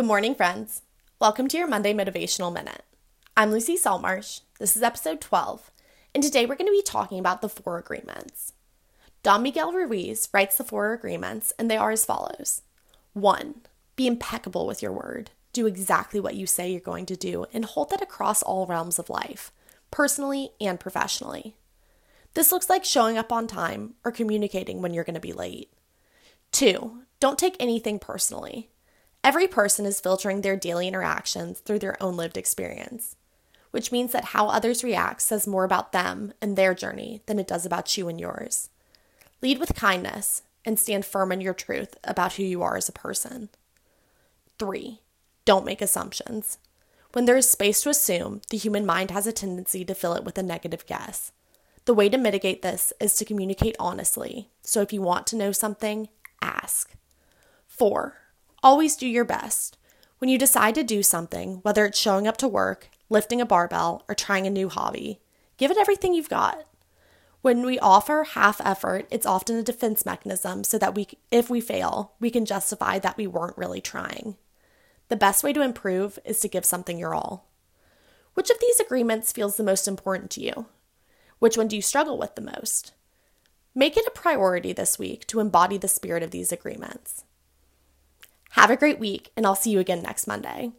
Good morning, friends. Welcome to your Monday Motivational Minute. I'm Lucy Salmarsh. This is episode 12, and today we're going to be talking about the four agreements. Don Miguel Ruiz writes the four agreements, and they are as follows 1. Be impeccable with your word. Do exactly what you say you're going to do, and hold that across all realms of life, personally and professionally. This looks like showing up on time or communicating when you're going to be late. 2. Don't take anything personally. Every person is filtering their daily interactions through their own lived experience, which means that how others react says more about them and their journey than it does about you and yours. Lead with kindness and stand firm in your truth about who you are as a person. 3. Don't make assumptions. When there is space to assume, the human mind has a tendency to fill it with a negative guess. The way to mitigate this is to communicate honestly. So if you want to know something, ask. 4. Always do your best. When you decide to do something, whether it's showing up to work, lifting a barbell, or trying a new hobby, give it everything you've got. When we offer half effort, it's often a defense mechanism so that we if we fail, we can justify that we weren't really trying. The best way to improve is to give something your all. Which of these agreements feels the most important to you? Which one do you struggle with the most? Make it a priority this week to embody the spirit of these agreements. Have a great week, and I'll see you again next Monday.